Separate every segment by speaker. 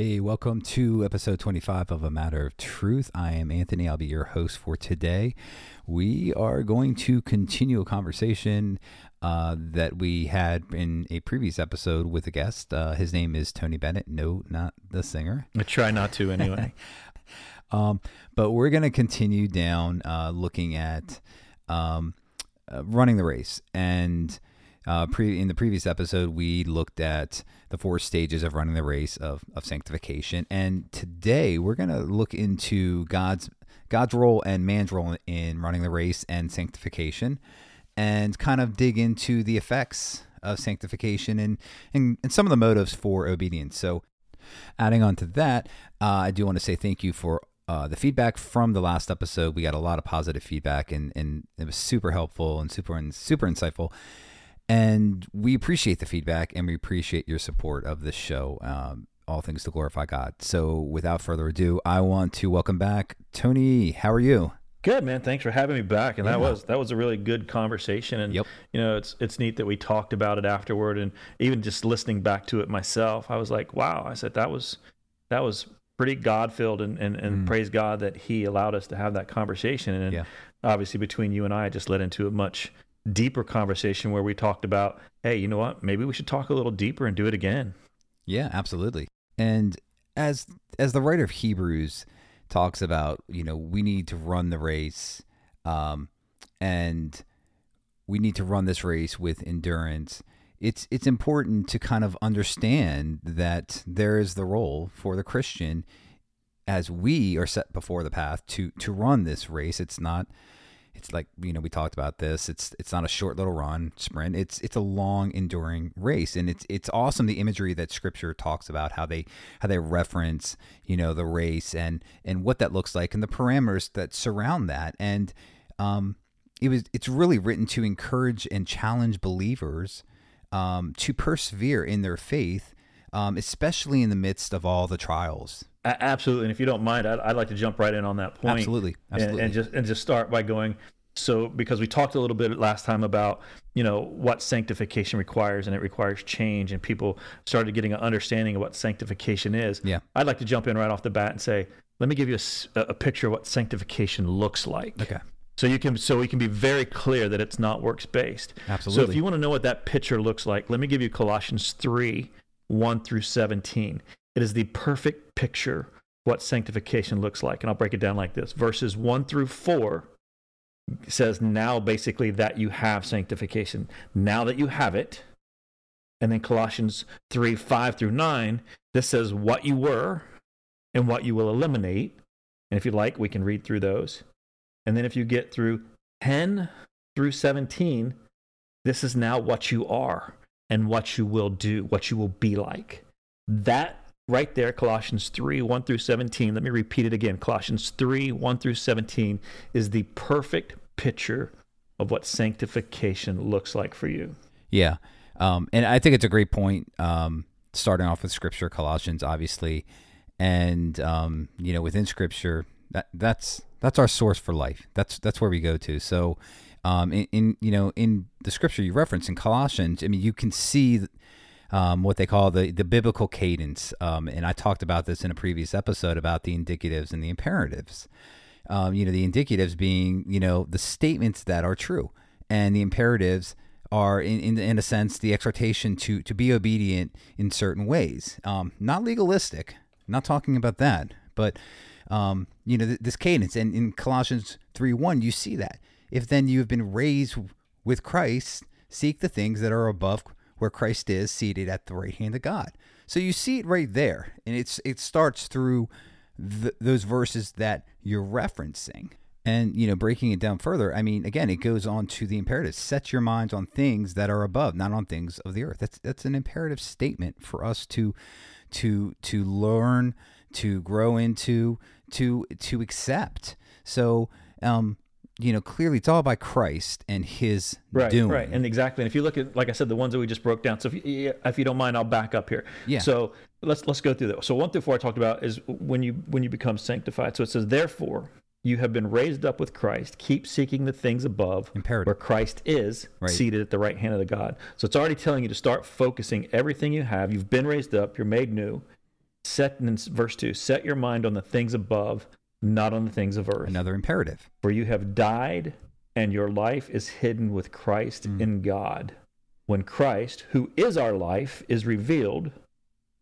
Speaker 1: Hey, welcome to episode 25 of A Matter of Truth. I am Anthony. I'll be your host for today. We are going to continue a conversation uh, that we had in a previous episode with a guest. Uh, his name is Tony Bennett. No, not the singer.
Speaker 2: I try not to anyway.
Speaker 1: Um, but we're going to continue down uh, looking at um, uh, running the race. And uh, pre- in the previous episode, we looked at the four stages of running the race of, of sanctification. And today, we're going to look into God's God's role and man's role in running the race and sanctification, and kind of dig into the effects of sanctification and, and, and some of the motives for obedience. So, adding on to that, uh, I do want to say thank you for uh, the feedback from the last episode. We got a lot of positive feedback, and, and it was super helpful and super and super insightful. And we appreciate the feedback, and we appreciate your support of this show. Um, all things to glorify God. So, without further ado, I want to welcome back Tony. How are you?
Speaker 2: Good man, thanks for having me back. And that was that was a really good conversation. And
Speaker 1: Yep.
Speaker 2: you know, it's it's neat that we talked about it afterward. And even just listening back to it myself, I was like, wow. I said that was that was pretty God filled, and and, and praise God that He allowed us to have that conversation. And
Speaker 1: Mm. Yeah.
Speaker 2: obviously, between you and I, it just led into a much deeper conversation where we talked about, hey, you know what? Maybe we should talk a little deeper and do it again.
Speaker 1: Yeah, absolutely. And as as the writer of Hebrews talks about, you know, we need to run the race, um, and we need to run this race with endurance. It's it's important to kind of understand that there is the role for the Christian as we are set before the path to to run this race. It's not it's like you know we talked about this. It's it's not a short little run sprint. It's it's a long enduring race. And it's it's awesome the imagery that scripture talks about how they how they reference you know the race and and what that looks like and the parameters that surround that. And um it was it's really written to encourage and challenge believers um to persevere in their faith um especially in the midst of all the trials
Speaker 2: absolutely. And if you don't mind, I'd, I'd like to jump right in on that point.
Speaker 1: Absolutely.
Speaker 2: And-
Speaker 1: Absolutely.
Speaker 2: And, just and just start by going. So because we talked a little bit last time about you know what sanctification requires, and it requires change, and people started getting an understanding of what sanctification is.
Speaker 1: Yeah.
Speaker 2: I'd like to jump in right off the bat and say, let me give you a picture of what sanctification looks like.
Speaker 1: okay
Speaker 2: So you can so we can be very clear that it's not works based.
Speaker 1: Absolutely.
Speaker 2: So if you want to know what that picture looks like, let me give you Colossians three, one through seventeen. It is the perfect picture what sanctification looks like. And I'll break it down like this. Verses one through four says now basically that you have sanctification. Now that you have it. And then Colossians 3, 5 through 9, this says what you were and what you will eliminate. And if you like, we can read through those. And then if you get through 10 through 17, this is now what you are and what you will do, what you will be like. That right there, Colossians 3 1 through 17. Let me repeat it again. Colossians 3 1 through 17 is the perfect picture of what sanctification looks like for you.
Speaker 1: Yeah. Um, and I think it's a great point. Um, starting off with scripture, Colossians, obviously, and um, you know, within scripture, that that's that's our source for life. That's that's where we go to. So, um, in, in you know, in the scripture you reference in Colossians, I mean, you can see. Um, what they call the, the biblical cadence. Um, and I talked about this in a previous episode about the indicatives and the imperatives. Um, you know, the indicatives being, you know, the statements that are true, and the imperatives are, in, in, in a sense, the exhortation to, to be obedient in certain ways. Um, not legalistic, not talking about that, but, um, you know, th- this cadence. And in Colossians 3 1, you see that. If then you have been raised with Christ, seek the things that are above where Christ is seated at the right hand of God. So you see it right there, and it's it starts through th- those verses that you're referencing. And you know, breaking it down further, I mean, again, it goes on to the imperative: set your minds on things that are above, not on things of the earth. That's that's an imperative statement for us to to to learn, to grow into, to to accept. So, um, you know, clearly it's all by Christ and His
Speaker 2: right,
Speaker 1: doing.
Speaker 2: Right, and exactly. And if you look at, like I said, the ones that we just broke down. So if you, if you don't mind, I'll back up here.
Speaker 1: Yeah.
Speaker 2: So let's let's go through that. So one through four I talked about is when you when you become sanctified. So it says, therefore, you have been raised up with Christ. Keep seeking the things above,
Speaker 1: Imperative.
Speaker 2: where Christ is
Speaker 1: Right.
Speaker 2: seated at the right hand of the God. So it's already telling you to start focusing everything you have. You've been raised up. You're made new. Set in verse two. Set your mind on the things above, not on the things of earth.
Speaker 1: Another imperative.
Speaker 2: For you have died, and your life is hidden with Christ mm. in God. When Christ, who is our life, is revealed,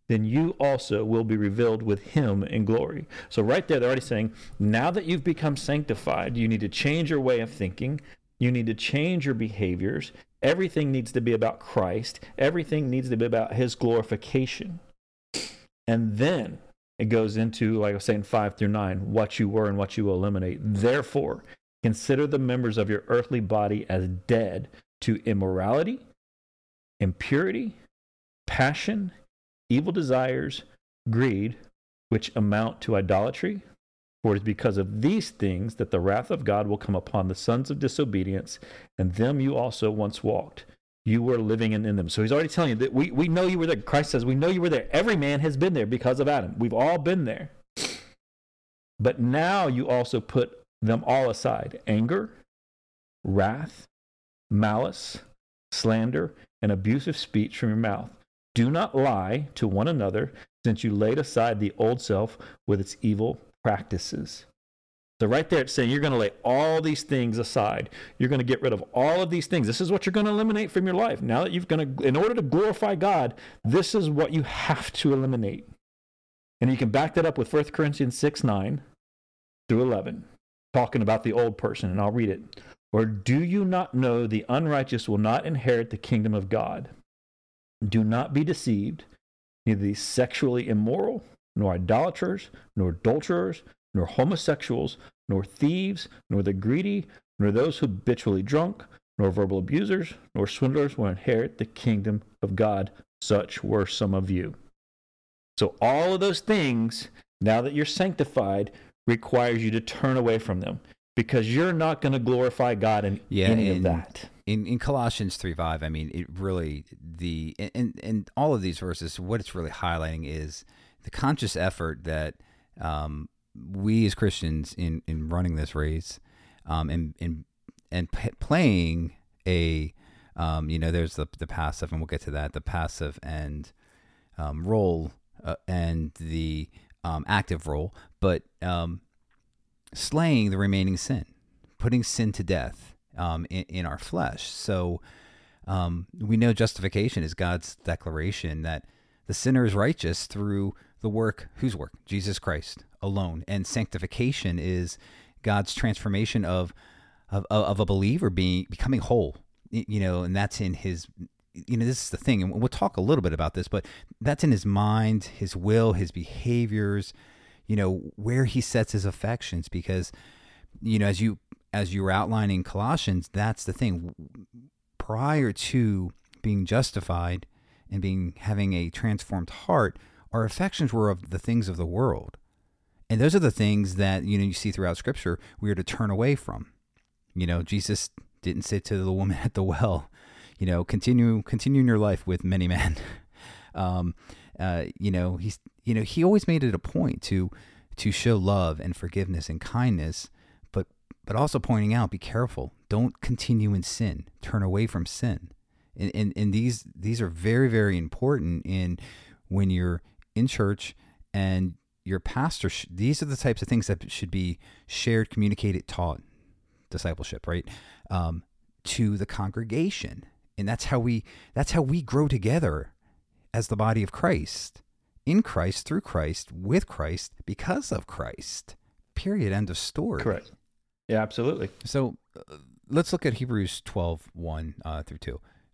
Speaker 2: then you also will be revealed with him in glory. So, right there, they're already saying, now that you've become sanctified, you need to change your way of thinking. You need to change your behaviors. Everything needs to be about Christ. Everything needs to be about his glorification. And then it goes into, like I was saying, five through nine, what you were and what you will eliminate. Therefore, consider the members of your earthly body as dead to immorality, impurity, passion, evil desires, greed, which amount to idolatry. For it is because of these things that the wrath of God will come upon the sons of disobedience, and them you also once walked. You were living in, in them. So he's already telling you that we, we know you were there. Christ says, We know you were there. Every man has been there because of Adam. We've all been there. But now you also put them all aside anger, wrath, malice, slander, and abusive speech from your mouth. Do not lie to one another, since you laid aside the old self with its evil practices. So, right there, it's saying you're going to lay all these things aside. You're going to get rid of all of these things. This is what you're going to eliminate from your life. Now that you've going to, in order to glorify God, this is what you have to eliminate. And you can back that up with 1 Corinthians 6 9 through 11, talking about the old person. And I'll read it. Or do you not know the unrighteous will not inherit the kingdom of God? Do not be deceived. Neither the sexually immoral, nor idolaters, nor adulterers, nor homosexuals, nor thieves, nor the greedy, nor those who habitually drunk, nor verbal abusers, nor swindlers will inherit the kingdom of God. Such were some of you. So, all of those things, now that you're sanctified, requires you to turn away from them because you're not going to glorify God in
Speaker 1: Yeah,
Speaker 2: any of that.
Speaker 1: in in Colossians three five, I mean, it really the and and all of these verses, what it's really highlighting is the conscious effort that um, we as Christians in in running this race, um, and and and p- playing a, um, you know, there's the the passive, and we'll get to that, the passive and um, role uh, and the um, active role, but um, slaying the remaining sin, putting sin to death um, in, in our flesh. So um, we know justification is God's declaration that the sinner is righteous through the work, whose work? Jesus Christ alone. And sanctification is God's transformation of of, of a believer being becoming whole. You know, and that's in his you know, this is the thing, and we'll talk a little bit about this, but that's in his mind, his will, his behaviors, you know, where he sets his affections, because, you know, as you as you were outlining Colossians, that's the thing. Prior to being justified and being having a transformed heart, our affections were of the things of the world. And those are the things that, you know, you see throughout scripture we are to turn away from. You know, Jesus didn't say to the woman at the well, you know, continue in your life with many men. um, uh, you know, he's you know, he always made it a point to to show love and forgiveness and kindness, but but also pointing out, be careful. Don't continue in sin. Turn away from sin. And, and, and these these are very, very important in when you're in church and your pastor sh- these are the types of things that should be shared communicated taught discipleship right um, to the congregation. And that's how we that's how we grow together as the body of christ in christ through christ with christ because of christ. Period. End of story.
Speaker 2: Correct. Yeah, absolutely.
Speaker 1: so uh, let's look at hebrews 12 1 uh, through 2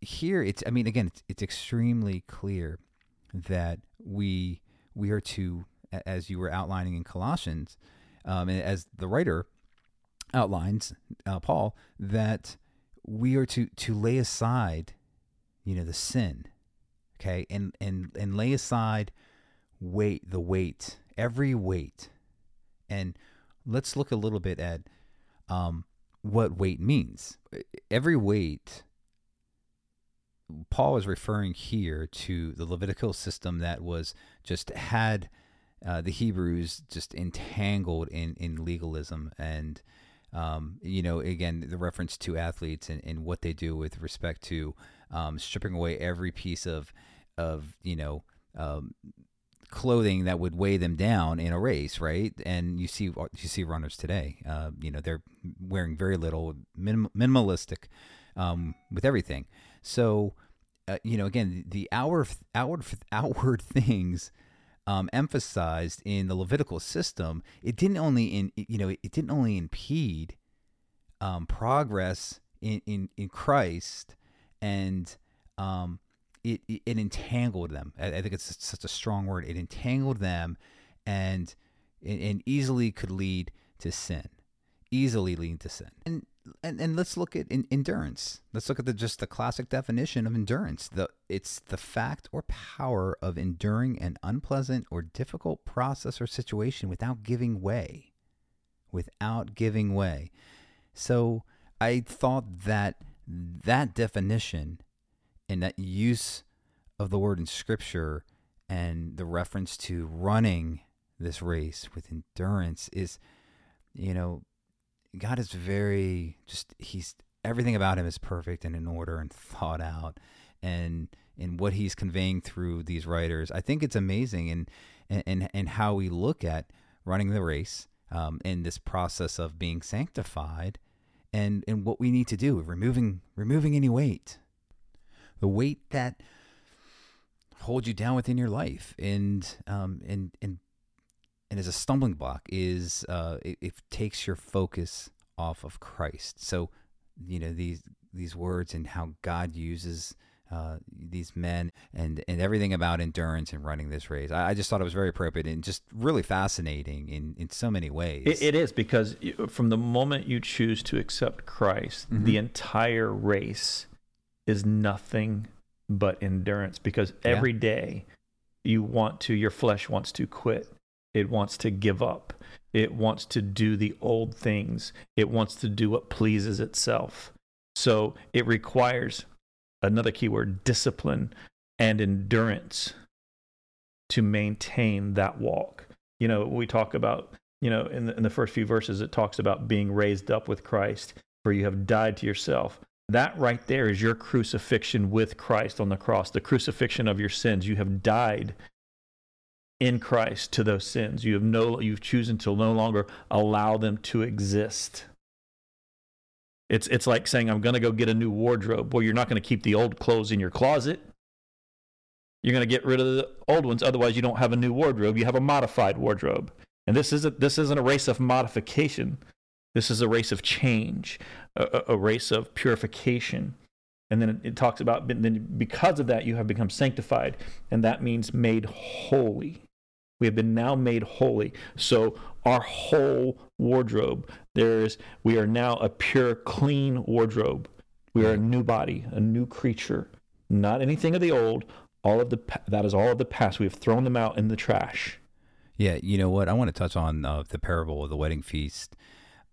Speaker 1: here it's I mean again it's, it's extremely clear that we we are to as you were outlining in Colossians um, and as the writer outlines uh, Paul that we are to to lay aside you know the sin okay? And and and lay aside weight the weight every weight. And let's look a little bit at um, what weight means. Every weight Paul is referring here to the Levitical system that was just had uh, the Hebrews just entangled in, in legalism and um, you know again the reference to athletes and, and what they do with respect to um, stripping away every piece of of you know um, clothing that would weigh them down in a race, right? And you see you see runners today. Uh, you know they're wearing very little, minim- minimalistic um, with everything. So uh, you know again the outward outward outward things. Um, emphasized in the Levitical system, it didn't only in you know it didn't only impede um, progress in, in in Christ, and um, it, it entangled them. I, I think it's such a strong word. It entangled them, and, and easily could lead to sin, easily lead to sin. And and, and let's look at in, endurance. Let's look at the just the classic definition of endurance. The it's the fact or power of enduring an unpleasant or difficult process or situation without giving way, without giving way. So I thought that that definition and that use of the word in scripture and the reference to running this race with endurance is you know god is very just he's everything about him is perfect and in order and thought out and in what he's conveying through these writers. I think it's amazing and and and how we look at running the race um, in this process of being sanctified and and what we need to do removing removing any weight. The weight that holds you down within your life and um and and and as a stumbling block is uh it, it takes your focus off of Christ so you know these these words and how God uses uh, these men and and everything about endurance and running this race. I, I, just thought it was very appropriate and just really fascinating in, in so many ways.
Speaker 2: it, it is because from the moment you choose to accept Christ,
Speaker 1: Mhm.
Speaker 2: the entire race is nothing but endurance. Because
Speaker 1: Yeah.
Speaker 2: every day you want to, your flesh wants to quit. It wants to give up. It wants to do the old things. It wants to do what pleases itself. So it requires another keyword discipline and endurance to maintain that walk. You know, we talk about, you know, in the, in the first few verses, it talks about being raised up with Christ, for you have died to yourself. That right there is your crucifixion with Christ on the cross, the crucifixion of your sins. You have died in Christ to those sins. You have no, you've chosen to no longer allow them to exist. It's, it's like saying, I'm going to go get a new wardrobe. Well, you're not going to keep the old clothes in your closet. You're going to get rid of the old ones. Otherwise, you don't have a new wardrobe. You have a modified wardrobe. And this isn't this isn't a race of modification. This is a race of change, a, a race of purification. And then it, it talks about then because of that you have become sanctified, and that means made holy. We have been now made holy. So our whole wardrobe, there's we are now a pure, clean wardrobe. We are a new body, a new creature, not anything of the old. All of the that is all of the past. We have thrown them out in the trash.
Speaker 1: Yeah, you know what? I want to touch on uh, the parable of the wedding feast,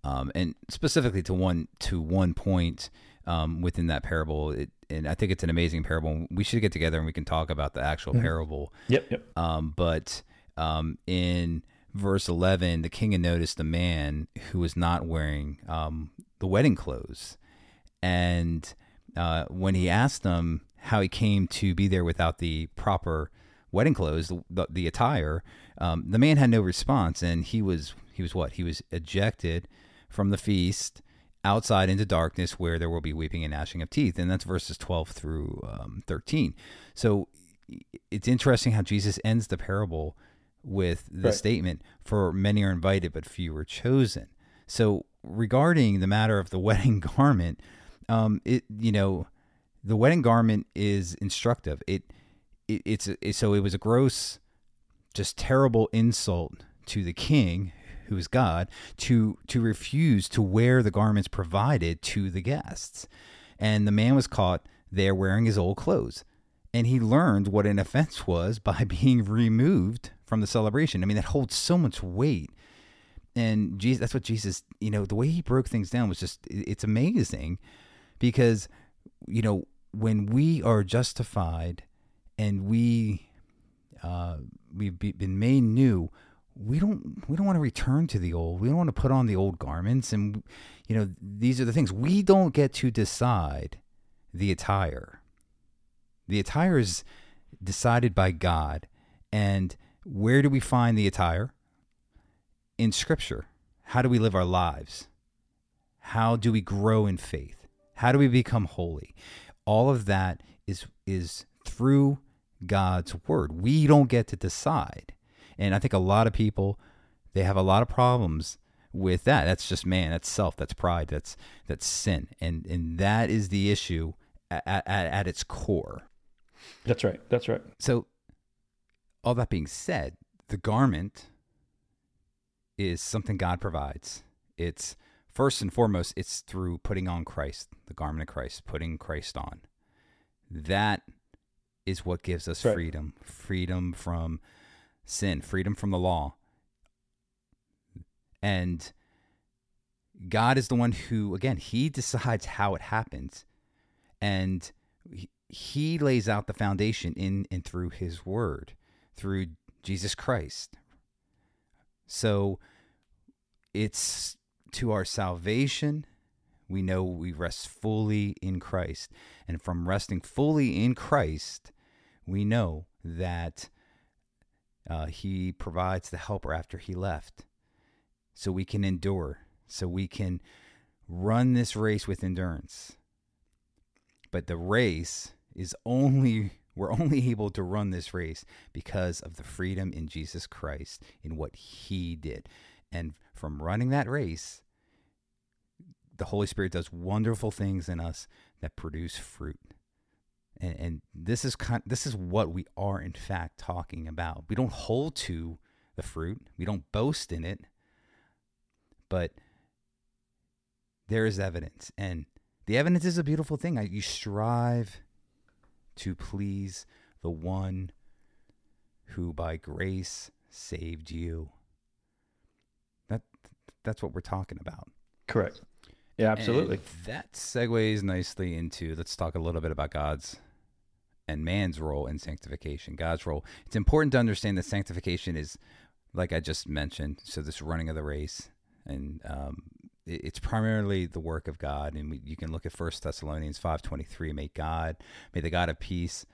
Speaker 1: um, and specifically to one to one point um, within that parable. It, and I think it's an amazing parable. We should get together and we can talk about the actual mm-hmm. parable.
Speaker 2: Yep, yep.
Speaker 1: Um, but um, in verse 11, the king had noticed a man who was not wearing um, the wedding clothes. And uh, when he asked them how he came to be there without the proper wedding clothes, the, the, the attire, um, the man had no response. And he was, he was what? He was ejected from the feast outside into darkness where there will be weeping and gnashing of teeth. And that's verses 12 through um, 13. So it's interesting how Jesus ends the parable with the right. statement, For many are invited, but few are chosen. So, regarding the matter of the wedding garment, um, it, you know, the wedding garment is instructive. It, it it's, it, so it was a gross, just terrible insult to the king who is God, to to refuse to wear the garments provided to the guests. And the man was caught there wearing his old clothes. And he learned what an offense was by being removed from the celebration. I mean, that holds so much weight. And Jesus, that's what Jesus, you know, the way he broke things down was just, it's amazing because, you know, when we are justified and we, uh, we've been made new, we don't we don't want to return to the old. We don't want to put on the old garments and you know these are the things we don't get to decide the attire. The attire is decided by God and where do we find the attire? In Scripture. How do we live our lives? How do we grow in faith? How do we become holy? All of that is is through God's word. We don't get to decide. And I think a lot of people they have a lot of problems with that. That's just man, that's self, that's pride, that's that's sin. And and that is the issue at, at, at its core.
Speaker 2: That's right. That's right.
Speaker 1: So all that being said, the garment is something God provides. It's first and foremost, it's through putting on Christ, the garment of Christ, putting Christ on. That is what gives us right. freedom freedom from sin, freedom from the law. And God is the one who, again, He decides how it happens. And He lays out the foundation in and through His Word through Jesus Christ. So it's to our salvation. We know we rest fully in Christ. And from resting fully in Christ, we know that uh, He provides the helper after He left. So we can endure, so we can run this race with endurance. But the race is only we're only able to run this race because of the freedom in Jesus Christ, in what He did. And from running that race, the Holy Spirit does wonderful things in us that produce fruit. And, and this is kind, this is what we are in fact talking about. We don't hold to the fruit. We don't boast in it. But there is evidence, and the evidence is a beautiful thing. You strive to please the one who by grace saved you. That that's what we're talking about.
Speaker 2: Correct. Yeah, absolutely.
Speaker 1: And that segues nicely into let's talk a little bit about God's and man's role in sanctification. God's role. It's important to understand that sanctification is, like I just mentioned, so this running of the race, and um, it's primarily the work of God, and we, you can look at First Thessalonians five twenty three. May God, may the God of peace,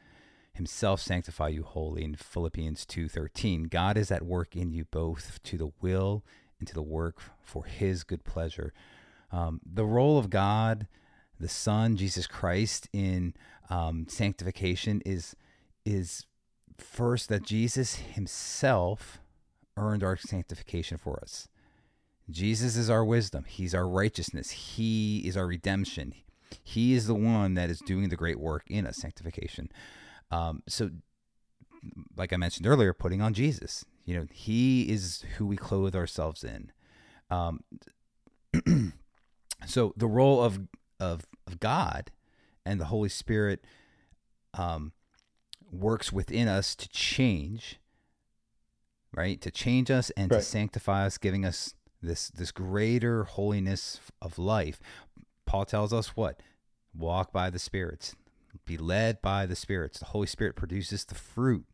Speaker 1: Himself sanctify you wholly. In Philippians two thirteen, God is at work in you both to the will and to the work for His good pleasure. Um, the role of God, the Son, Jesus Christ, in um, sanctification is is first that Jesus himself earned our sanctification for us. Jesus is our wisdom. He's our righteousness. He is our redemption. He is the one that is doing the great work in us, sanctification. Um, so, like I mentioned earlier, putting on Jesus. You know, He is who we clothe ourselves in. Um, so the role of of of God and the Holy Spirit um, works within us to change, right? To change us and
Speaker 2: Right.
Speaker 1: to sanctify us, giving us this this greater holiness of life. Paul tells us what? Walk by the spirits. Be led by the spirits. The Holy Spirit produces the fruit,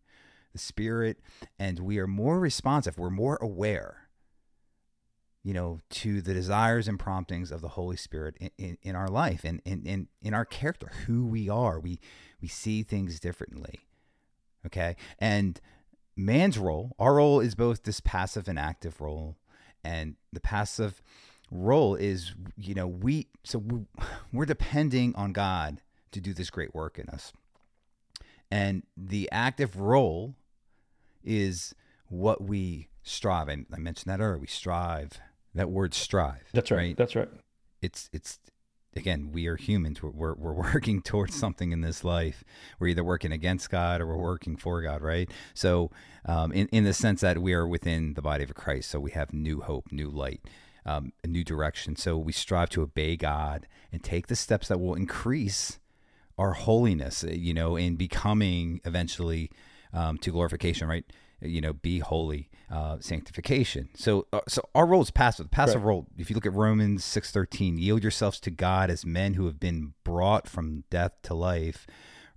Speaker 1: the spirit, and we are more responsive. We're more aware you know, to the desires and promptings of the Holy Spirit in, in, in our life and in, in, in our character, who we are. We we see things differently. Okay. And man's role, our role is both this passive and active role. And the passive role is, you know, we so we, we're depending on God to do this great work in us. And the active role is what we strive. And I mentioned that earlier. We strive. That word strive.
Speaker 2: That's right. That's right.
Speaker 1: It's it's again, we are humans. We're, we're working towards something in this life. We're either working against God or we're working for God, right? So, um, in in the sense that we are within the body of Christ, so we have new hope, new light. Um, a new direction. So we strive to obey God and take the steps that will increase our holiness, you know, in becoming eventually um, to glorification, right? You know, be holy, uh, sanctification. So, uh, so our role is passive. The passive
Speaker 2: Right.
Speaker 1: role. If you look at Romans six thirteen, yield yourselves to God as men who have been brought from death to life.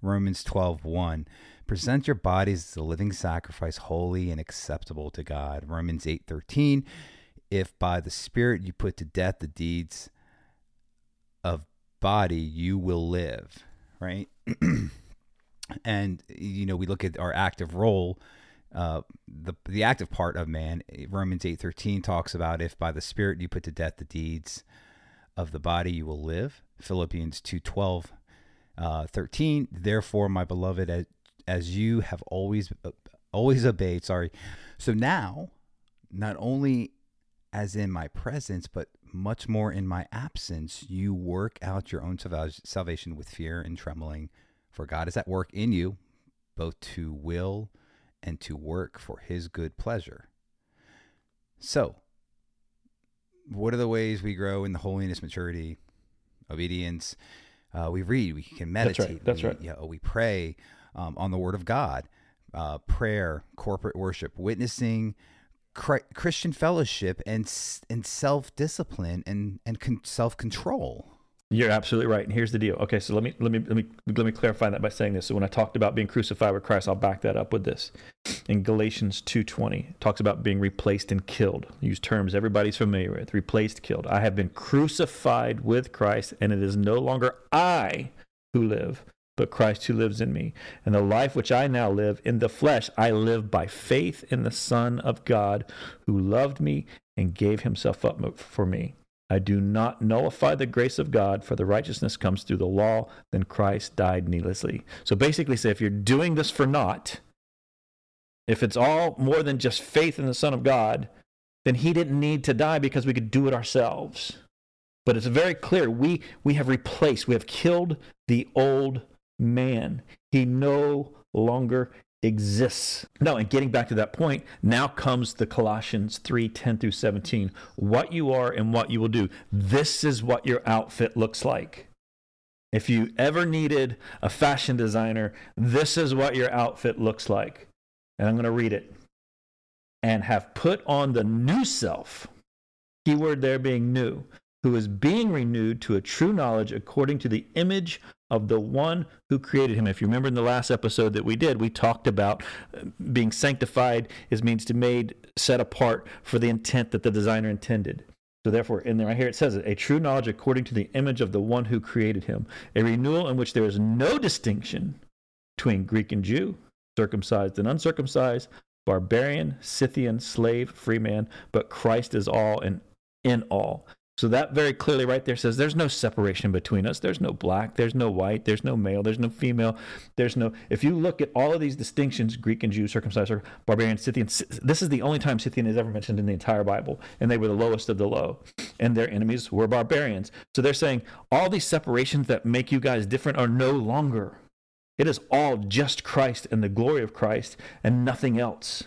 Speaker 1: Romans twelve one, present your bodies as a living sacrifice, holy and acceptable to God. Romans eight thirteen, if by the Spirit you put to death the deeds of body, you will live. Right. and you know we look at our active role uh, the the active part of man romans 8.13 talks about if by the spirit you put to death the deeds of the body you will live. Philippians 2.12 uh, 13 therefore my beloved as, as you have always always obeyed sorry. So now not only as in my presence but much more in my absence you work out your own salva- salvation with fear and trembling for god is at work in you both to will and to work for his good pleasure. So what are the ways we grow in the holiness maturity obedience? Uh, we read we can
Speaker 2: That's right,
Speaker 1: meditate
Speaker 2: that's
Speaker 1: we,
Speaker 2: right.
Speaker 1: yeah, we pray um, on the word of god uh, prayer corporate worship witnessing Chri- christian fellowship and and self-discipline and and con- self-control
Speaker 2: You're absolutely right. And here's the deal. Okay, so let me let me let me let me clarify that by saying this. So when I talked about being crucified with Christ, I'll back that up with this. In Galatians 2:20, talks about being replaced and killed. Use terms everybody's familiar with. Replaced, killed. I have been crucified with Christ, and it is no longer I who live, but Christ who lives in me. And the life which I now live in the flesh, I live by faith in the Son of God who loved me and gave himself up for me. I do not nullify the grace of God, for the righteousness comes through the law, then Christ died needlessly. So basically, say if you're doing this for naught, if it's all more than just faith in the Son of God, then he didn't need to die because we could do it ourselves. But it's very clear we, we have replaced, we have killed the old man. He no longer exists. No, and getting back to that point, now comes the Colossians 3 10 through 17. What you are and what you will do. This is what your outfit looks like. If you ever needed a fashion designer, this is what your outfit looks like. And I'm going to read it. And have put on the new self, keyword there being new, who is being renewed to a true knowledge according to the image of the one who created him. If you remember in the last episode that we did, we talked about uh, being sanctified is means to made set apart for the intent that the designer intended. So therefore, in there right here it says it, a true knowledge according to the image of the one who created him, a renewal in which there is no distinction between Greek and Jew, circumcised and uncircumcised, barbarian, Scythian, slave, free man, but Christ is all and in all. So that very clearly right there says there's no separation between us. There's no black, there's no white, there's no male, there's no female, there's no. If you look at all of these distinctions, Greek and Jew, circumcised, barbarian, Scythian, this is the only time Scythian is ever mentioned in the entire Bible, and they were the lowest of the low, and their enemies were barbarians. So they're saying all these separations that make you guys different are no longer. It is all just Christ and the glory of Christ and nothing else,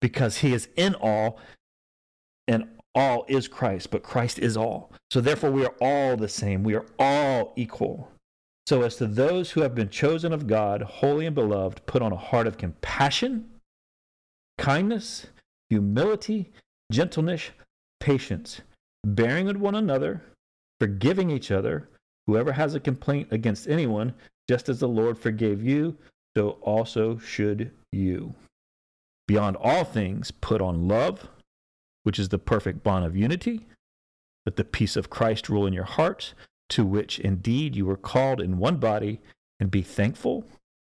Speaker 2: because He is in all, and all is Christ, but Christ is all. So therefore, we are all the same. We are all equal. So, as to those who have been chosen of God, holy and beloved, put on a heart of compassion, kindness, humility, gentleness, patience, bearing with one another, forgiving each other. Whoever has a complaint against anyone, just as the Lord forgave you, so also should you. Beyond all things, put on love which is the perfect bond of unity. Let the peace of Christ rule in your hearts, to which indeed you were called in one body, and be thankful.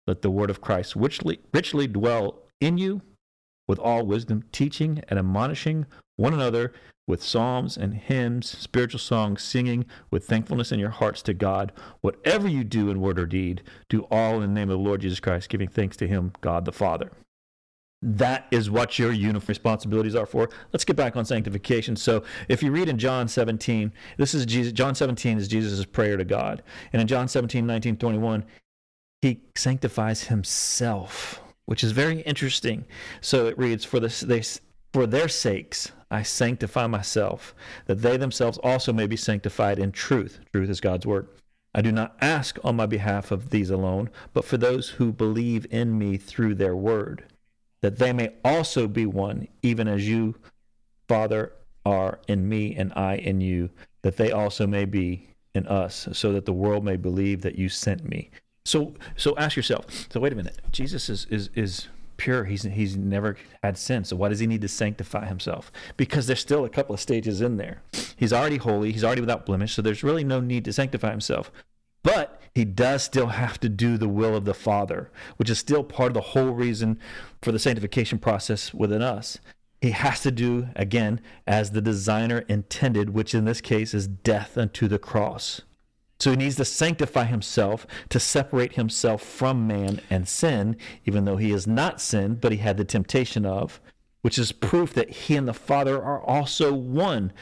Speaker 2: Let the word of Christ richly, richly dwell in you, with all wisdom, teaching and admonishing one another with psalms and hymns, spiritual songs, singing with thankfulness in your hearts to God. Whatever you do in word or deed, do all in the name of the Lord Jesus Christ, giving thanks to him, God the Father that is what your uniform responsibilities are for. Let's get back on sanctification. So, if you read in John 17, this is Jesus, John 17 is Jesus' prayer to God. And in John 17, 19, 21, he sanctifies himself, which is very interesting. So it reads, For, this, they, for their sakes I sanctify myself, that they themselves also may be sanctified in truth. Truth is God's word. I do not ask on my behalf of these alone, but for those who believe in me through their word that they may also be one, even as you, Father, are in me and I in you, that they also may be in us, so that the world may believe that you sent me. So, so ask yourself. So, wait a minute. Jesus is is is pure. He's he's never had sin. So, why does he need to sanctify himself? Because there's still a couple of stages in there. He's already holy. He's already without blemish. So, there's really no need to sanctify himself. But he does still have to do the will of the Father, which is still part of the whole reason for the sanctification process within us. He has to do, again, as the designer intended, which in this case is death unto the cross. So he needs to sanctify himself to separate himself from man and sin, even though he has not sinned, but he had the temptation of, which is proof that he and the Father are also one.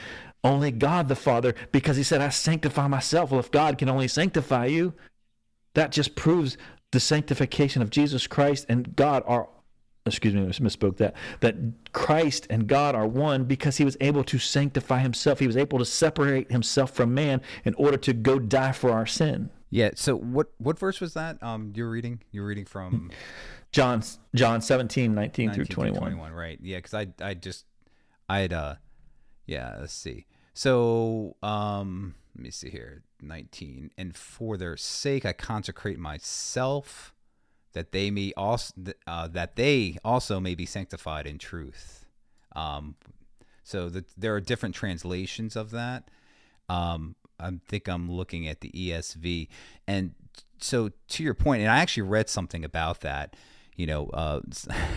Speaker 2: Only God the Father, because he said, I sanctify myself. Well, if God can only sanctify you, that just proves the sanctification of Jesus Christ and God are excuse me, I misspoke that, that Christ and God are one because he was able to sanctify himself. He was able to separate himself from man in order to go die for our sin.
Speaker 1: Yeah. So what what verse was that? Um, you're reading. You're reading from
Speaker 2: John John 17, 19, 19 through 21.
Speaker 1: 21. Right. Yeah. Because I I just I'd, uh yeah. Let's see. So, um, let me see here 19. And for their sake, I consecrate myself that they may also, uh, that they also may be sanctified in truth. Um, so the, there are different translations of that. Um, I think I'm looking at the ESV. And so to your point, and I actually read something about that. You know, uh,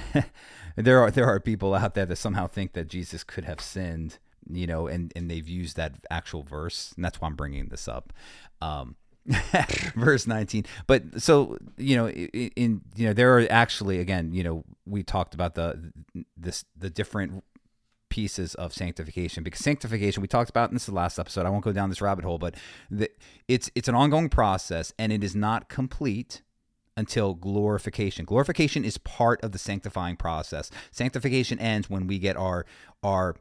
Speaker 1: there are there are people out there that somehow think that Jesus could have sinned you know, and and they've used that actual verse, and that's why I'm bringing this up. Um, verse 19 but so you know in, in, you know there are actually again you know we talked about the this the different pieces of sanctification because sanctification we talked about in this last episode i won't go down this rabbit hole but the, it's it's an ongoing process and it is not complete until glorification glorification is part of the sanctifying process sanctification ends when we get our our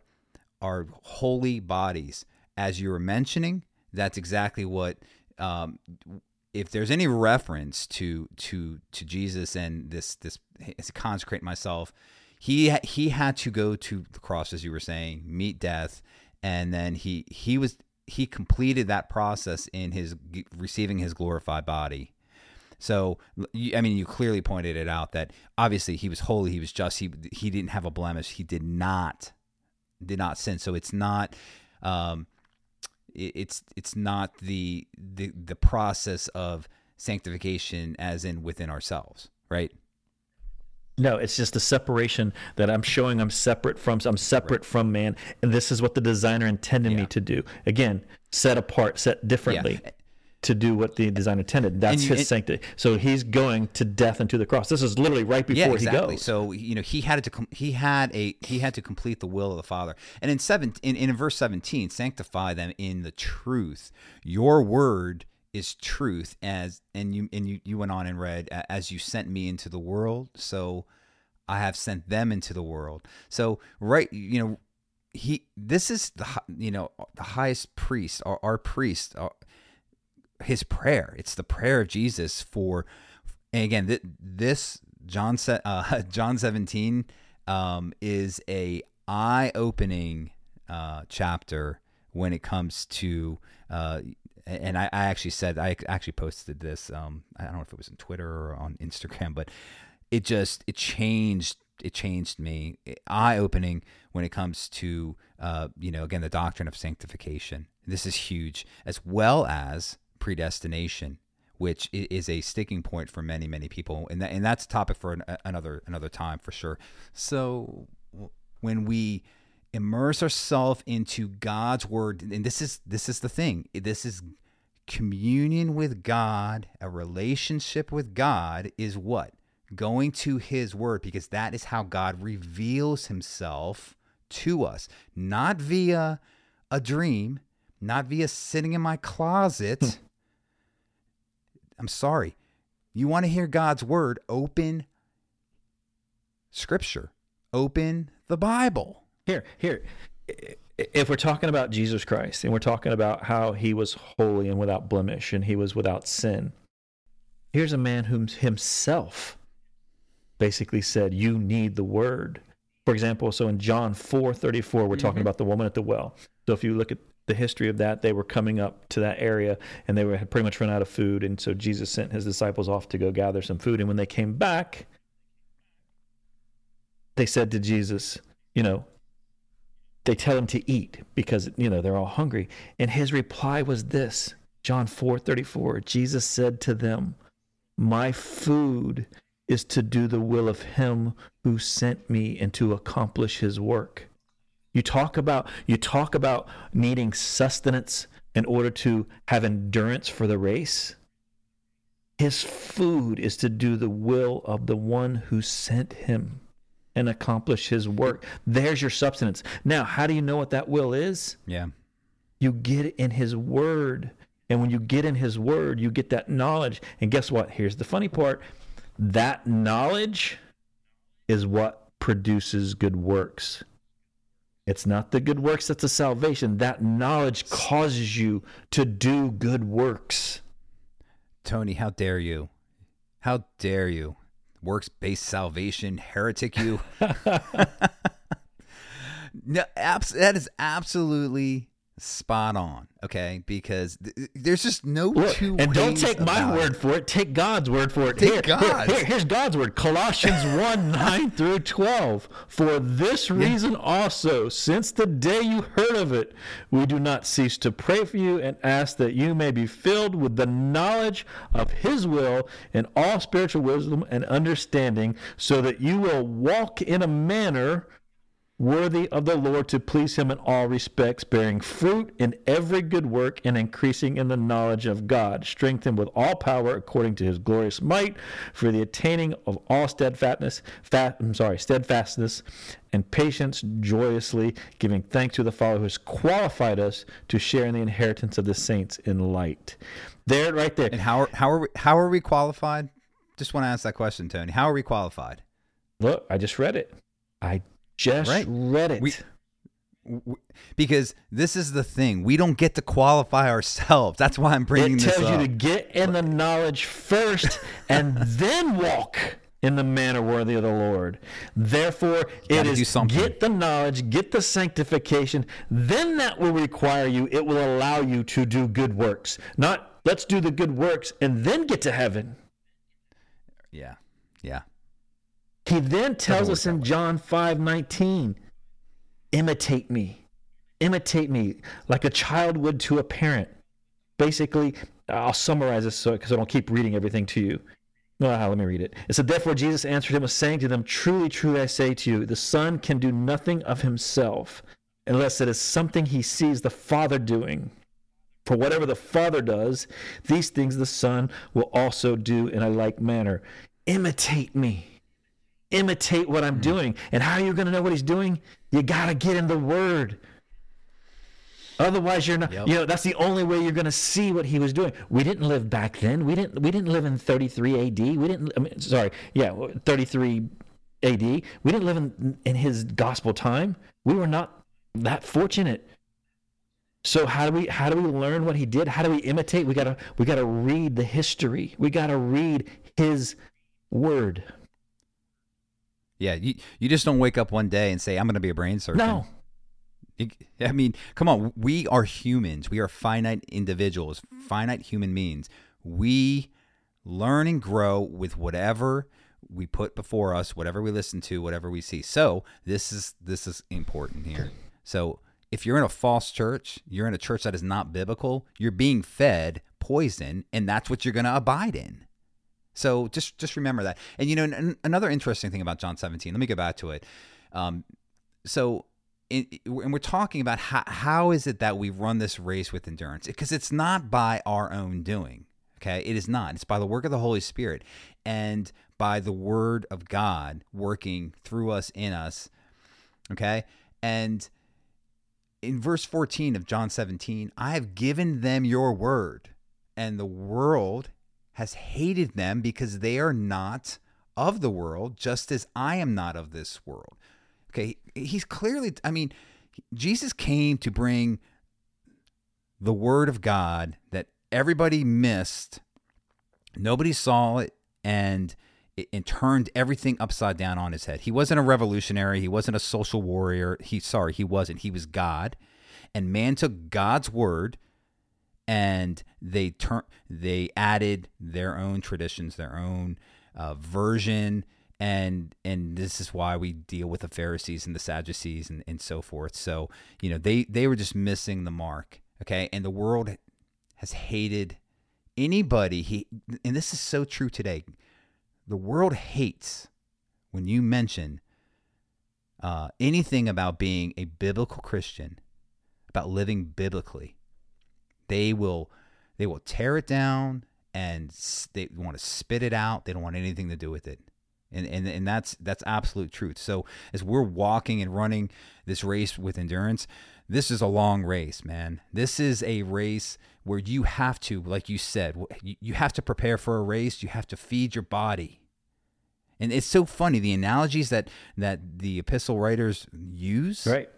Speaker 1: our holy bodies. As you were mentioning, that's exactly what. Um, if there's any reference to to to Jesus and this this consecrate myself, he he had to go to the cross as you were saying, meet death, and then he he was he completed that process in his receiving his glorified body. So, I mean, you clearly pointed it out that obviously he was holy, he was just, he he didn't have a blemish, he did not did not sin. So it's not um, it, it's it's not the the the process of sanctification as in within ourselves, right?
Speaker 2: No, it's just a separation that I'm showing I'm separate from I'm separate from man and this is what the designer intended me to do. Again, set apart, set differently
Speaker 1: Yeah.
Speaker 2: To do what the design intended. That's
Speaker 1: you-
Speaker 2: his
Speaker 1: and-
Speaker 2: sanctity. So he's going to death and to the cross. This is literally right before
Speaker 1: yeah, exactly.
Speaker 2: he goes.
Speaker 1: So you know he had to com- he had a he had to complete the will of the Father. And in seven in, in verse seventeen, sanctify them in the truth. Your word is truth. As and you and you you went on and read as you sent me into the world, so I have sent them into the world. So right, you know. He, this is the you know the highest priest, our, our priest, our, his prayer. It's the prayer of Jesus for, and again, th- this John uh, John seventeen um, is a eye opening uh, chapter when it comes to. Uh, and I, I actually said I actually posted this. Um, I don't know if it was on Twitter or on Instagram, but it just it changed it changed me eye opening when it comes to uh, you know again the doctrine of sanctification this is huge as well as predestination which is a sticking point for many many people. And that, and that's a topic for an, another another time for sure. So when we immerse ourselves into God's word and this is this is the thing. This is communion with God a relationship with God is what? Going to his word because that is how God reveals himself to us. Not via a dream not via sitting in my closet I'm sorry you want to hear God's word open scripture open the Bible
Speaker 2: Here, here. If we're talking about Jesus Christ and we're talking about how he was holy and without blemish and he was without sin, here's a man whom himself basically said, You need the word. For example, so in John four thirty four, we're talking mm-hmm. about the woman at the well. So if you look at the history of that, they were coming up to that area and they were had pretty much run out of food. And so Jesus sent his disciples off to go gather some food. And when they came back, they said to Jesus, you know, they tell him to eat because you know they're all hungry and his reply was this john 4:34 jesus said to them my food is to do the will of him who sent me and to accomplish his work you talk about you talk about needing sustenance in order to have endurance for the race his food is to do the will of the one who sent him and accomplish his work. There's your substance. Now, how do you know what that will is?
Speaker 1: yeah
Speaker 2: You get it in his word. And when you get in his word, you get that knowledge. And guess what? Here's the funny part that knowledge is what produces good works. It's not the good works that's the salvation. That knowledge causes you to do good works.
Speaker 1: Tony, how dare you? How dare you? Works based salvation, heretic you. no, abs- that is absolutely spot on. Okay, because th- there's just no
Speaker 2: Look,
Speaker 1: two
Speaker 2: and don't take my word
Speaker 1: it.
Speaker 2: for it. Take God's word for it.
Speaker 1: Take
Speaker 2: Here,
Speaker 1: God's.
Speaker 2: Here, here- here's God's word. Colossians 1 9 through 12. For this reason also, since the day you heard of it, we do not cease to pray for you and ask that you may be filled with the knowledge of His will and all spiritual wisdom and understanding, so that you will walk in a manner worthy of the Lord to please him in all respects, bearing fruit in every good work and increasing in the knowledge of God, strengthened with all power according to his glorious might, for the attaining of all steadfastness, fat, I'm sorry, steadfastness and patience joyously, giving thanks to the Father who has qualified us to share in the inheritance of the saints in light. There, right there.
Speaker 1: And how are, how are we, how are we qualified? Just want to ask that question, Tony. How are we qualified?
Speaker 2: Look, I just read it. I just
Speaker 1: Right.
Speaker 2: read it.
Speaker 1: We- W- Because this is the thing, we don't get to qualify ourselves. That's why I'm bringing
Speaker 2: it
Speaker 1: this
Speaker 2: tells you to get in the knowledge first and then walk in the manner worthy of the Lord. Therefore, it is Gotta
Speaker 1: do something.
Speaker 2: get the knowledge, get the sanctification, then that will require you, it will allow you to do good works. Not let's do the good works and then get to heaven.
Speaker 1: yeah, yeah.
Speaker 2: He then tells us in. John 5 19, imitate me. Imitate me like a child would to a parent. Basically, I'll summarize this so because I don't keep reading everything to you. Well, uh, let me read it. It said, Therefore Jesus answered him, was saying to them, Truly, truly, I say to you, the Son can do nothing of himself unless it is something he sees the Father doing. For whatever the Father does, these things the Son will also do in a like manner. Imitate me. Imitate what I'm mm. doing. And how are you going to know what he's doing? You got to get in the Word. Otherwise, you're not.
Speaker 1: Yep.
Speaker 2: You know, that's the only way you're going to see what he was doing. We didn't live back then. We didn't. We didn't live in 33 A.D. We didn't. I mean, sorry, yeah, 33 A.D. We didn't live in in his gospel time. We were not that fortunate. So how do we how do we learn what he did? How do we imitate? We gotta we gotta read the history. We gotta read his word.
Speaker 1: Yeah, you you just don't wake up one day and say I'm going to be a brain surgeon.
Speaker 2: No,
Speaker 1: I mean, come on. We are humans. We are finite individuals, finite human beings. We learn and grow with whatever we put before us, whatever we listen to, whatever we see. So this is this is important here. So if you're in a false church, you're in a church that is not biblical. You're being fed poison, and that's what you're going to abide in. So just just remember that. And you know, an, another interesting thing about John 17. Let me go back to it. Um, so in, and we're talking about how, how is it that we run this race with endurance because it's not by our own doing okay it is not it's by the work of the holy spirit and by the word of god working through us in us okay and in verse 14 of john 17 i have given them your word and the world has hated them because they are not of the world just as i am not of this world Okay, he's clearly, I mean, Jesus came to bring the word of God that everybody missed. Nobody saw it and it, it turned everything upside down on his head. He wasn't a revolutionary, he wasn't a social warrior. He sorry, he wasn't. He was God. And man took God's word and they turn they added their own traditions, their own uh, version and and this is why we deal with the Pharisees and the Sadducees and, and so forth. So you know they they were just missing the mark. Okay, and the world has hated anybody. He and this is so true today. The world hates when you mention uh, anything about being a biblical Christian, about living biblically. They will they will tear it down and they want to spit it out. They don't want anything to do with it and and and that's that's absolute truth. So as we're walking and running this race with endurance, this is a long race, man. This is a race where you have to, like you said, you have to prepare for a race. You have to feed your body. And it's so funny the analogies that that the epistle writers use.
Speaker 2: right,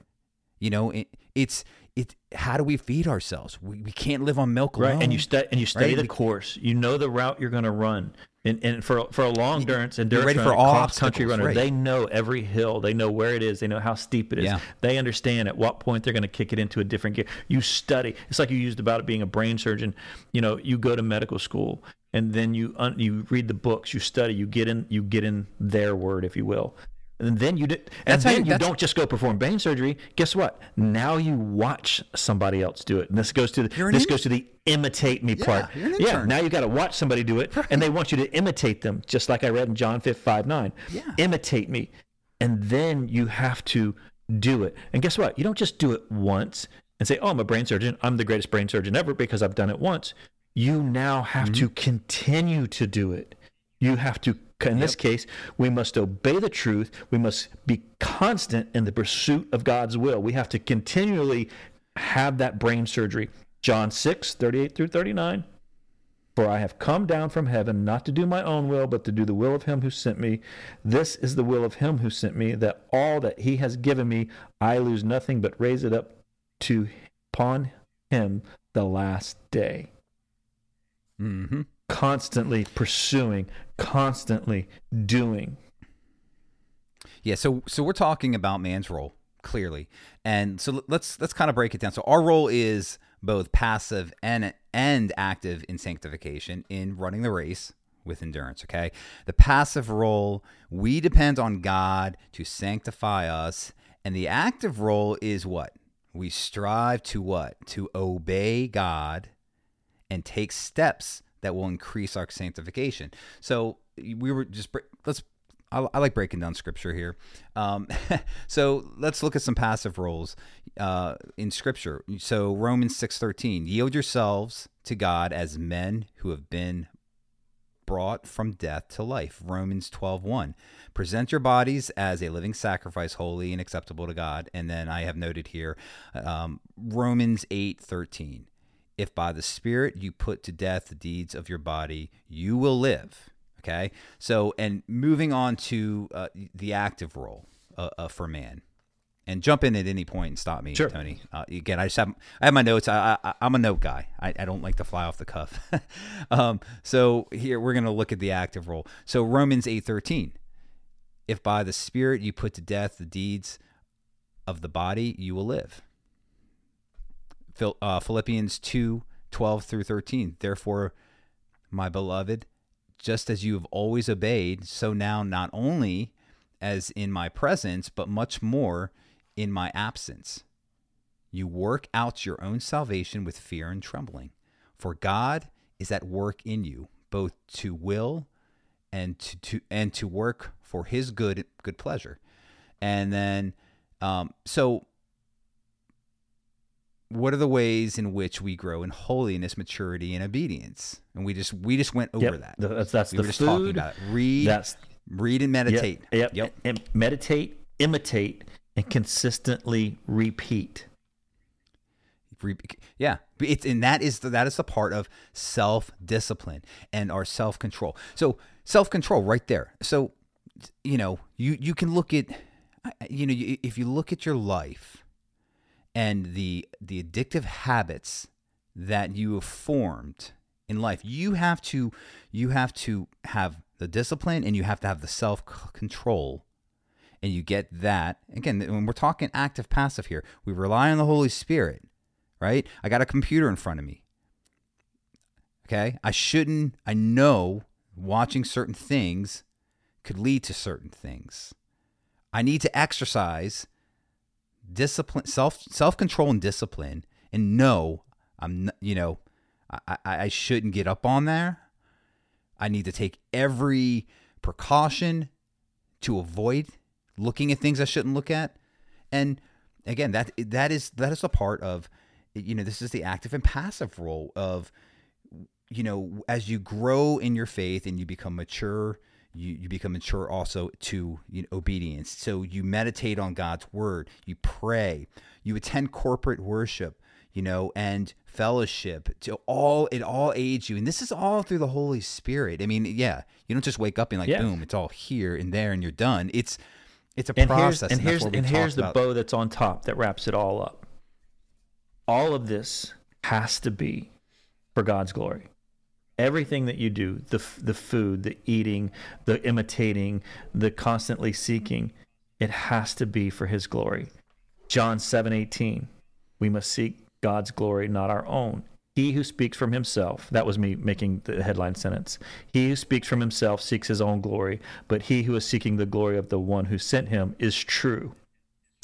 Speaker 1: You know, it, it's it. How do we feed ourselves? We, we can't live on milk alone.
Speaker 2: right. And you study and you study
Speaker 1: right?
Speaker 2: the
Speaker 1: We-
Speaker 2: course. You know the route you're going to run. And, and for for a long endurance, endurance
Speaker 1: ready for all
Speaker 2: cross country runner,
Speaker 1: right.
Speaker 2: they know every hill. They know where it is. They know how steep it is.
Speaker 1: Yeah.
Speaker 2: They understand at what point they're going to kick it into a different gear. You study. It's like you used about it being a brain surgeon. You know, you go to medical school and then you un, you read the books, you study, you get in you get in their word, if you will. And then you did, and then
Speaker 1: you-
Speaker 2: you don't just go perform brain surgery. Guess what? Now you watch somebody else do it, and this goes to the this
Speaker 1: in-
Speaker 2: goes to the imitate me part.
Speaker 1: you're an
Speaker 2: yeah, now you got to watch somebody do it, and they want you to imitate them, just like I read in John 5, 5 9.
Speaker 1: Yeah.
Speaker 2: Imitate me. And then you have to do it. And guess what? You don't just do it once and say, oh, I'm a brain surgeon. I'm the greatest brain surgeon ever because I've done it once. You now have mm-hmm. to continue to do it. You have to, in this case, we must obey the truth. We must be constant in the pursuit of God's will. We have to continually have that brain surgery. John 6, 38 through 39. For I have come down from heaven not to do my own will, but to do the will of him who sent me. This is the will of him who sent me, that all that he has given me, I lose nothing, but raise it up to upon him the last day.
Speaker 1: Mm-hmm.
Speaker 2: Constantly pursuing, constantly doing.
Speaker 1: Yeah, so so we're talking about man's role clearly, and so let's let's kind of break it down. So our role is both passive and and active in sanctification in running the race with endurance. Okay, the passive role we depend on God to sanctify us, and the active role is what we strive to what to obey God and take steps that will increase our sanctification. So we were just let's I, I like breaking down scripture here. Um, so let's look at some passive roles uh, in scripture. So Romans six thirteen, yield yourselves to God as men who have been brought from death to life. Romans 12:1. Present your bodies as a living sacrifice, holy and acceptable to God. And then I have noted here um, Romans 8:13. If by the Spirit you put to death the deeds of your body, you will live. Okay. So, and moving on to uh, the active role uh, uh, for man. And jump in at any point and stop me,
Speaker 2: sure.
Speaker 1: Tony. Uh, again, I just have I have my notes. I, I am a note guy. I, I don't like to fly off the cuff. um, so here we're going to look at the active role. So Romans eight thirteen. If by the Spirit you put to death the deeds of the body, you will live. Uh, Philippians 2 12 through 13. Therefore, my beloved, just as you have always obeyed, so now not only as in my presence, but much more in my absence. You work out your own salvation with fear and trembling, for God is at work in you, both to will and to, to and to work for His good good pleasure. And then, um, so what are the ways in which we grow in holiness, maturity, and obedience? And we just we just went over
Speaker 2: yep.
Speaker 1: that.
Speaker 2: That's that's
Speaker 1: we
Speaker 2: the
Speaker 1: were just
Speaker 2: food.
Speaker 1: talking about it. Read,
Speaker 2: that's
Speaker 1: read and meditate.
Speaker 2: Yep, yep. And meditate, imitate, and consistently repeat.
Speaker 1: Yeah, it's and that is the, that is the part of self discipline and our self control. So self control, right there. So you know you you can look at you know if you look at your life and the the addictive habits that you have formed in life. You have to you have to have the discipline and you have to have the self control and you get that. Again when we're talking active passive here we rely on the holy spirit right? I got a computer in front of me okay? I shouldn't i know watching certain things could lead to certain things. I need to exercise discipline, self self control, and discipline, and know I'm you know I, I shouldn't get up on there. I need to take every precaution to avoid looking at things I shouldn't look at. And again, that that is that is a part of you know this is the active and passive role of you know as you grow in your faith and you become mature you, you become mature also to you know, obedience. So you meditate on God's word, you pray, you attend corporate worship, you know, and fellowship. To all it all aids you, and this is all through the Holy Spirit. I mean, yeah, you don't just wake up and like yeah. boom, it's all here and there, and you're done. It's it's a
Speaker 2: and
Speaker 1: process.
Speaker 2: Here's, and,
Speaker 1: and
Speaker 2: here's and here's the
Speaker 1: about.
Speaker 2: bow that's on top that wraps it all up. All of this has to be for God's glory everything that you do the the food the eating the imitating the constantly seeking it has to be for his glory. John 7:18 we must seek god's glory not our own. He who speaks from himself that was me making the headline sentence. He who speaks from himself seeks his own glory but he who is seeking the glory of the one who sent him is true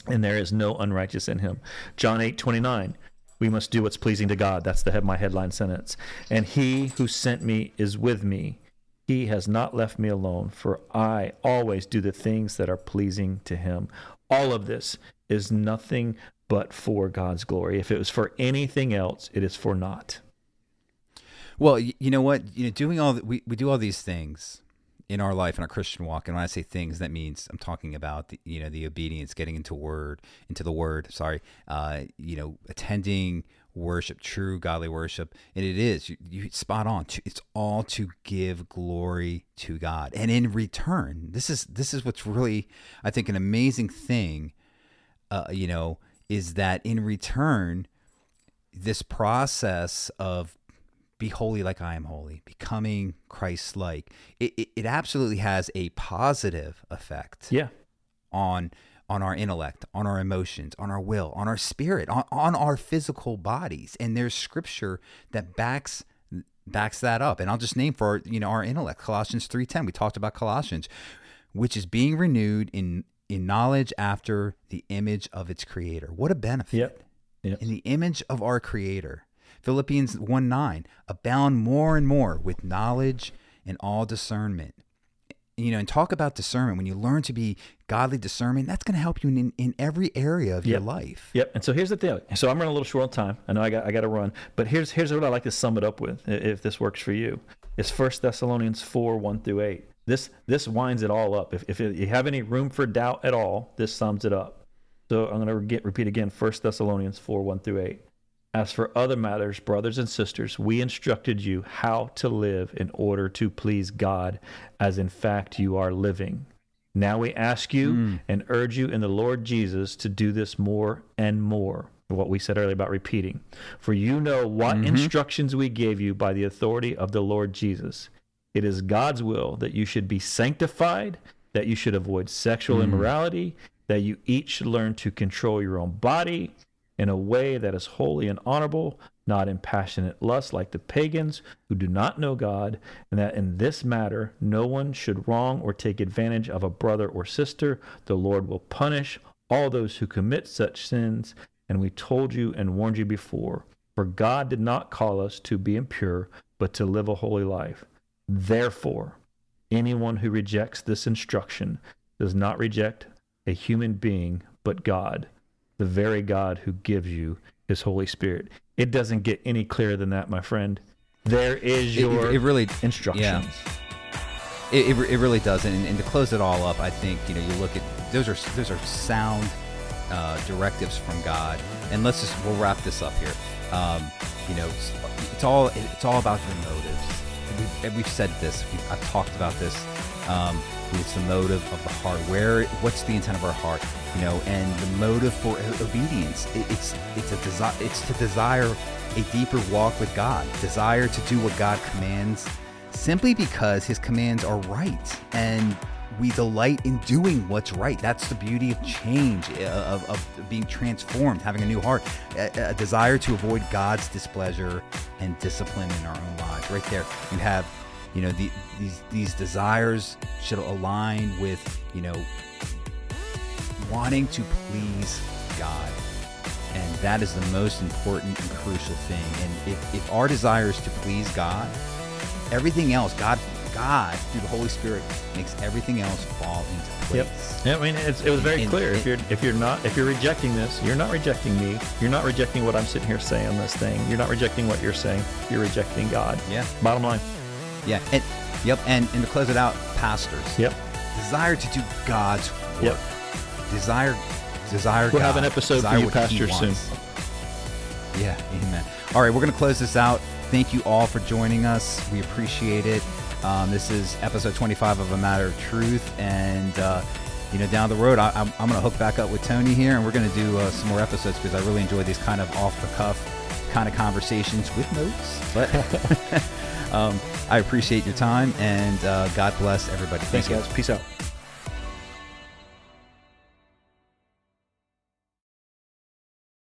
Speaker 2: and there is no unrighteous in him. John 8:29 we must do what's pleasing to God. That's the head, my headline sentence. And he who sent me is with me. He has not left me alone, for I always do the things that are pleasing to him. All of this is nothing but for God's glory. If it was for anything else, it is for naught.
Speaker 1: Well, you know what? You know, doing all the, we we do all these things in our life in our Christian walk. And when I say things, that means I'm talking about the, you know the obedience, getting into word, into the word. Sorry, uh, you know, attending worship, true godly worship, and it is you, you spot on. It's all to give glory to God, and in return, this is this is what's really I think an amazing thing. Uh, you know, is that in return, this process of be holy like I am holy, becoming Christ like. It, it, it, absolutely has a positive effect.
Speaker 2: Yeah.
Speaker 1: On on our intellect, on our emotions, on our will, on our spirit, on, on our physical bodies. And there's scripture that backs backs that up. And I'll just name for our, you know our intellect, Colossians 3:10. We talked about Colossians, which is being renewed in in knowledge after the image of its creator. What a benefit.
Speaker 2: Yep. Yep.
Speaker 1: In the image of our creator Philippians 1 9, abound more and more with knowledge and all discernment. You know, and talk about discernment. When you learn to be godly discernment, that's going to help you in, in every area of your life.
Speaker 2: Yep. And so here's the thing. So I'm running a little short on time. I know I got I got to run, but here's here's what I like to sum it up with, if this works for you. It's First Thessalonians four one through eight. This this winds it all up. If if you have any room for doubt at all, this sums it up. So I'm going to get, repeat again. First Thessalonians four one through eight. As for other matters, brothers and sisters, we instructed you how to live in order to please God, as in fact you are living. Now we ask you mm. and urge you in the Lord Jesus to do this more and more. What we said earlier about repeating. For you know what mm-hmm. instructions we gave you by the authority of the Lord Jesus. It is God's will that you should be sanctified, that you should avoid sexual mm. immorality, that you each should learn to control your own body in a way that is holy and honorable, not in passionate lust like the pagans who do not know God, and that in this matter no one should wrong or take advantage of a brother or sister. The Lord will punish all those who commit such sins, and we told you and warned you before. For God did not call us to be impure, but to live a holy life. Therefore, anyone who rejects this instruction does not reject a human being, but God, the very God who gives you his Holy Spirit. It doesn't get any clearer than that, my friend. There is
Speaker 1: It-
Speaker 2: your
Speaker 1: it really-
Speaker 2: instructions.
Speaker 1: yeah. It, it, it really does, and, and to close it all up, I think you know you look at those are those are sound uh, directives from God, and let's just we'll wrap this up here. Um, you know, it's, it's all it's all about your motives. And We've, and we've said this. We've, I've talked about this. Um, it's the motive of the heart. Where what's the intent of our heart? You know, and the motive for obedience. It, it's it's a desire. It's to desire a deeper walk with God. Desire to do what God commands simply because his commands are right and we delight in doing what's right that's the beauty of change uh, of, of being transformed having a new heart a, a desire to avoid god's displeasure and discipline in our own lives right there you have you know the, these these desires should align with you know wanting to please god and that is the most important and crucial thing and if, if our desire is to please god everything else god god through the holy spirit makes everything else fall into place
Speaker 2: Yeah, I mean, it's, it was very
Speaker 1: And-
Speaker 2: clear. If you're if you're not if you're rejecting this, you're not rejecting me. You're not rejecting what I'm sitting here saying on this thing. You're not rejecting what you're saying. You're rejecting God.
Speaker 1: Yeah.
Speaker 2: Bottom line.
Speaker 1: Yeah and yep and, and to close it out pastors.
Speaker 2: Yep.
Speaker 1: desire to do god's work.
Speaker 2: Yep.
Speaker 1: desire desire
Speaker 2: We'll have an episode for
Speaker 1: desire
Speaker 2: you
Speaker 1: what he
Speaker 2: pastors soon.
Speaker 1: yeah amen. All right we're gonna close this out. Thank you all for joining us. We appreciate it. Um, this is episode 25 of a matter of truth and uh, you know down the road I, I'm, I'm gonna hook back up with tony here and we're gonna do uh, some more episodes because i really enjoy these kind of off the cuff kind of conversations with notes but um, i appreciate your time and uh, god bless everybody
Speaker 2: Thanks,
Speaker 1: Thank you.
Speaker 2: guys. Peace out.